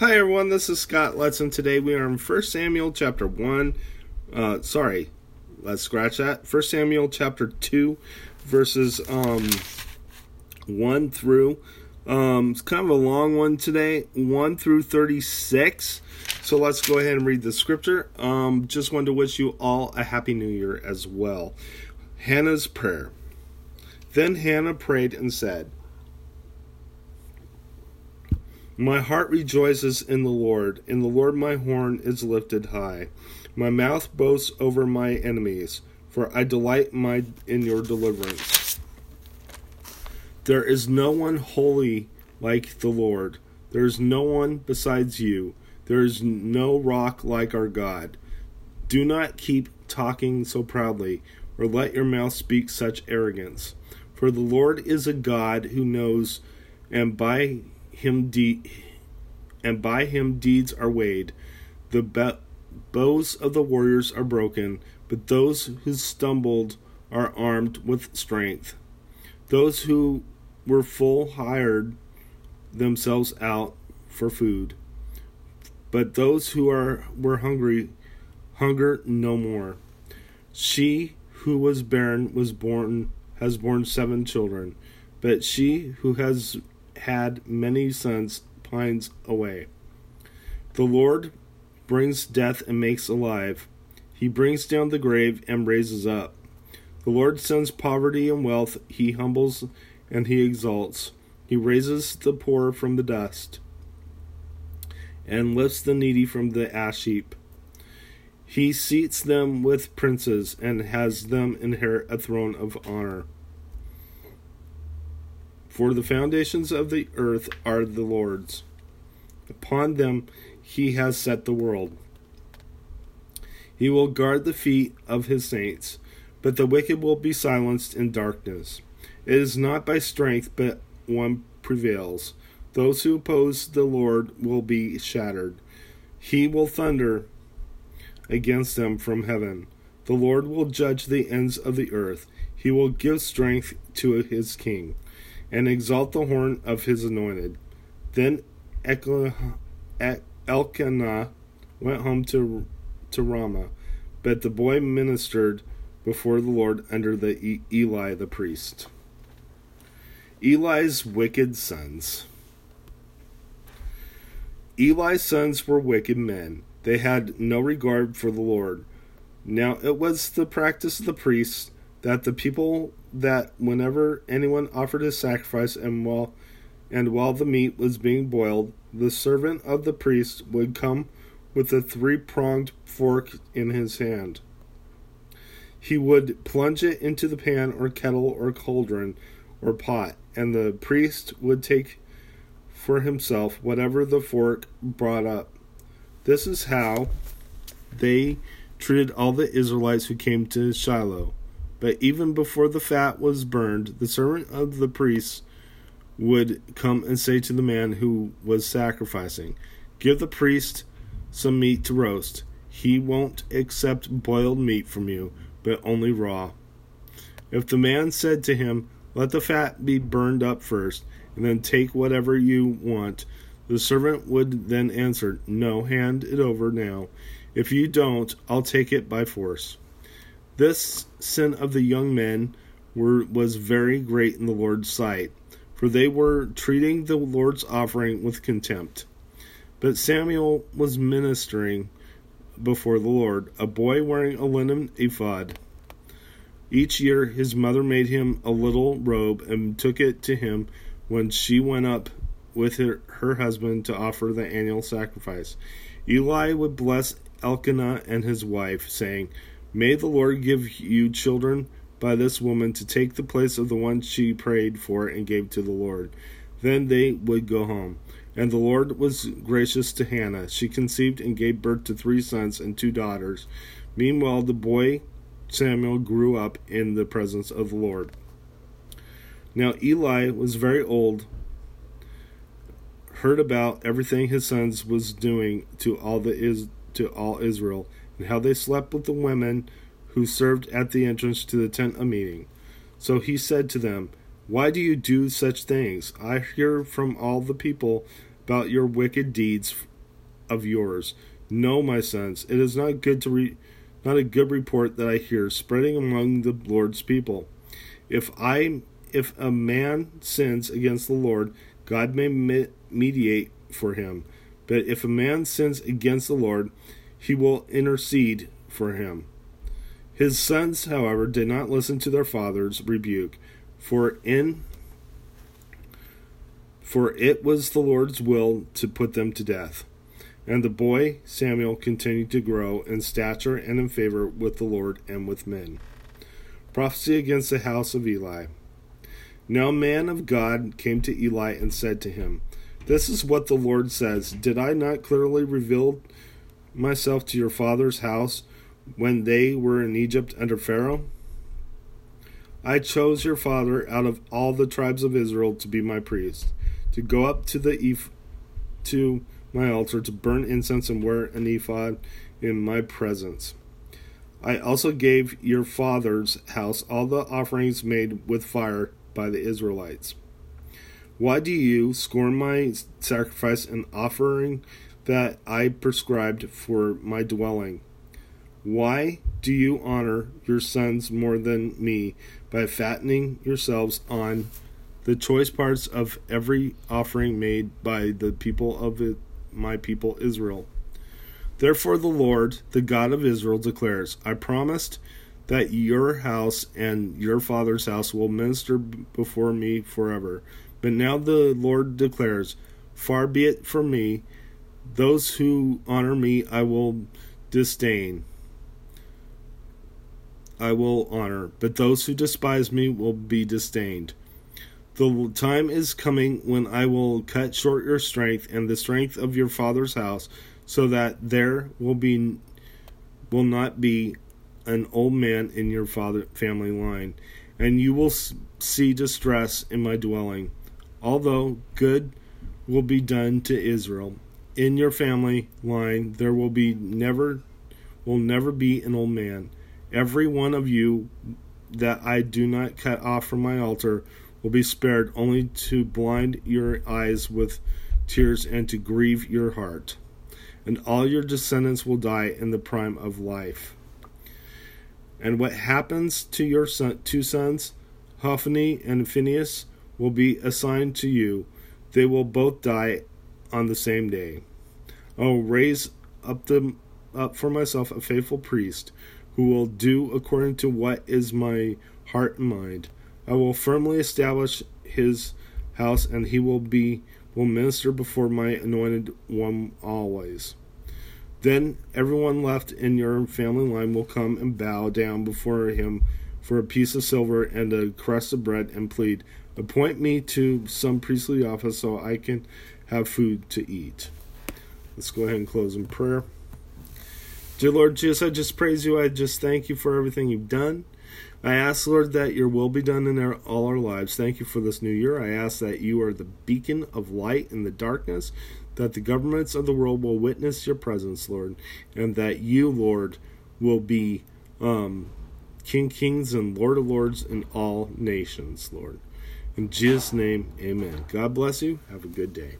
Hi everyone, this is Scott Letson. Today we are in 1 Samuel chapter 1. Uh, sorry, let's scratch that. 1 Samuel chapter 2, verses um, 1 through. Um, it's kind of a long one today, 1 through 36. So let's go ahead and read the scripture. Um, just wanted to wish you all a happy new year as well. Hannah's prayer. Then Hannah prayed and said, My heart rejoices in the Lord. In the Lord my horn is lifted high. My mouth boasts over my enemies, for I delight my in your deliverance. There is no one holy like the Lord. There is no one besides you. There is no rock like our God. Do not keep talking so proudly, or let your mouth speak such arrogance. For the Lord is a God who knows, and by him de- and by him deeds are weighed. The be- bows of the warriors are broken, but those who stumbled are armed with strength. Those who were full hired themselves out for food, but those who are were hungry hunger no more. She who was barren was born has borne seven children, but she who has had many sons pines away. The Lord brings death and makes alive. He brings down the grave and raises up. The Lord sends poverty and wealth. He humbles and he exalts. He raises the poor from the dust and lifts the needy from the ash heap. He seats them with princes and has them inherit a throne of honor. For the foundations of the earth are the Lord's. Upon them he has set the world. He will guard the feet of his saints, but the wicked will be silenced in darkness. It is not by strength, but one prevails. Those who oppose the Lord will be shattered. He will thunder against them from heaven. The Lord will judge the ends of the earth. He will give strength to his king and exalt the horn of his anointed. Then Elkanah went home to, to Ramah, but the boy ministered before the Lord under the Eli the priest. Eli's wicked sons. Eli's sons were wicked men. They had no regard for the Lord. Now it was the practice of the priests that the people that whenever anyone offered a sacrifice and while and while the meat was being boiled, the servant of the priest would come with a three pronged fork in his hand. He would plunge it into the pan or kettle or cauldron or pot, and the priest would take for himself whatever the fork brought up. This is how they treated all the Israelites who came to Shiloh. But even before the fat was burned, the servant of the priest would come and say to the man who was sacrificing, Give the priest some meat to roast. He won't accept boiled meat from you, but only raw. If the man said to him, Let the fat be burned up first, and then take whatever you want, the servant would then answer, No, hand it over now. If you don't, I'll take it by force. This sin of the young men were, was very great in the Lord's sight, for they were treating the Lord's offering with contempt. But Samuel was ministering before the Lord, a boy wearing a linen ephod. Each year his mother made him a little robe and took it to him when she went up with her, her husband to offer the annual sacrifice. Eli would bless Elkanah and his wife, saying, May the Lord give you children by this woman to take the place of the one she prayed for and gave to the Lord. Then they would go home. And the Lord was gracious to Hannah. She conceived and gave birth to three sons and two daughters. Meanwhile, the boy Samuel grew up in the presence of the Lord. Now Eli was very old, heard about everything his sons was doing to all the is to all Israel and how they slept with the women who served at the entrance to the tent of meeting. So he said to them, Why do you do such things? I hear from all the people about your wicked deeds of yours. No, my sons, it is not good to re- not a good report that I hear spreading among the Lord's people. If I if a man sins against the Lord, God may mediate for him. But if a man sins against the Lord, he will intercede for him. His sons, however, did not listen to their father's rebuke, for in for it was the Lord's will to put them to death. And the boy Samuel continued to grow in stature and in favor with the Lord and with men. Prophecy against the house of Eli. Now a man of God came to Eli and said to him, This is what the Lord says Did I not clearly reveal myself to your father's house when they were in Egypt under Pharaoh? I chose your father out of all the tribes of Israel to be my priest to go up to the eph- to my altar to burn incense and wear an ephod in my presence. I also gave your father's house all the offerings made with fire by the Israelites. Why do you scorn my sacrifice and offering that I prescribed for my dwelling? Why do you honor your sons more than me by fattening yourselves on the choice parts of every offering made by the people of it, my people Israel. Therefore, the Lord, the God of Israel, declares I promised that your house and your father's house will minister before me forever. But now the Lord declares, Far be it from me, those who honor me I will disdain. I will honor, but those who despise me will be disdained. The time is coming when I will cut short your strength and the strength of your father's house, so that there will be will not be an old man in your father family line, and you will see distress in my dwelling. Although good will be done to Israel, in your family line there will be never will never be an old man. Every one of you that I do not cut off from my altar will be spared only to blind your eyes with tears and to grieve your heart. And all your descendants will die in the prime of life. And what happens to your son, two sons, Hophni and Phinehas, will be assigned to you. They will both die on the same day. I will raise up the up for myself a faithful priest who will do according to what is my heart and mind. I will firmly establish his house, and he will be will minister before my anointed one always. Then everyone left in your family line will come and bow down before him for a piece of silver and a crust of bread and plead, Appoint me to some priestly office so I can have food to eat. Let's go ahead and close in prayer. Dear Lord Jesus, I just praise you. I just thank you for everything you've done. I ask, Lord, that your will be done in our, all our lives. Thank you for this new year. I ask that you are the beacon of light in the darkness, that the governments of the world will witness your presence, Lord, and that you, Lord, will be um, King Kings and Lord of Lords in all nations, Lord. In Jesus' name, amen. God bless you. Have a good day.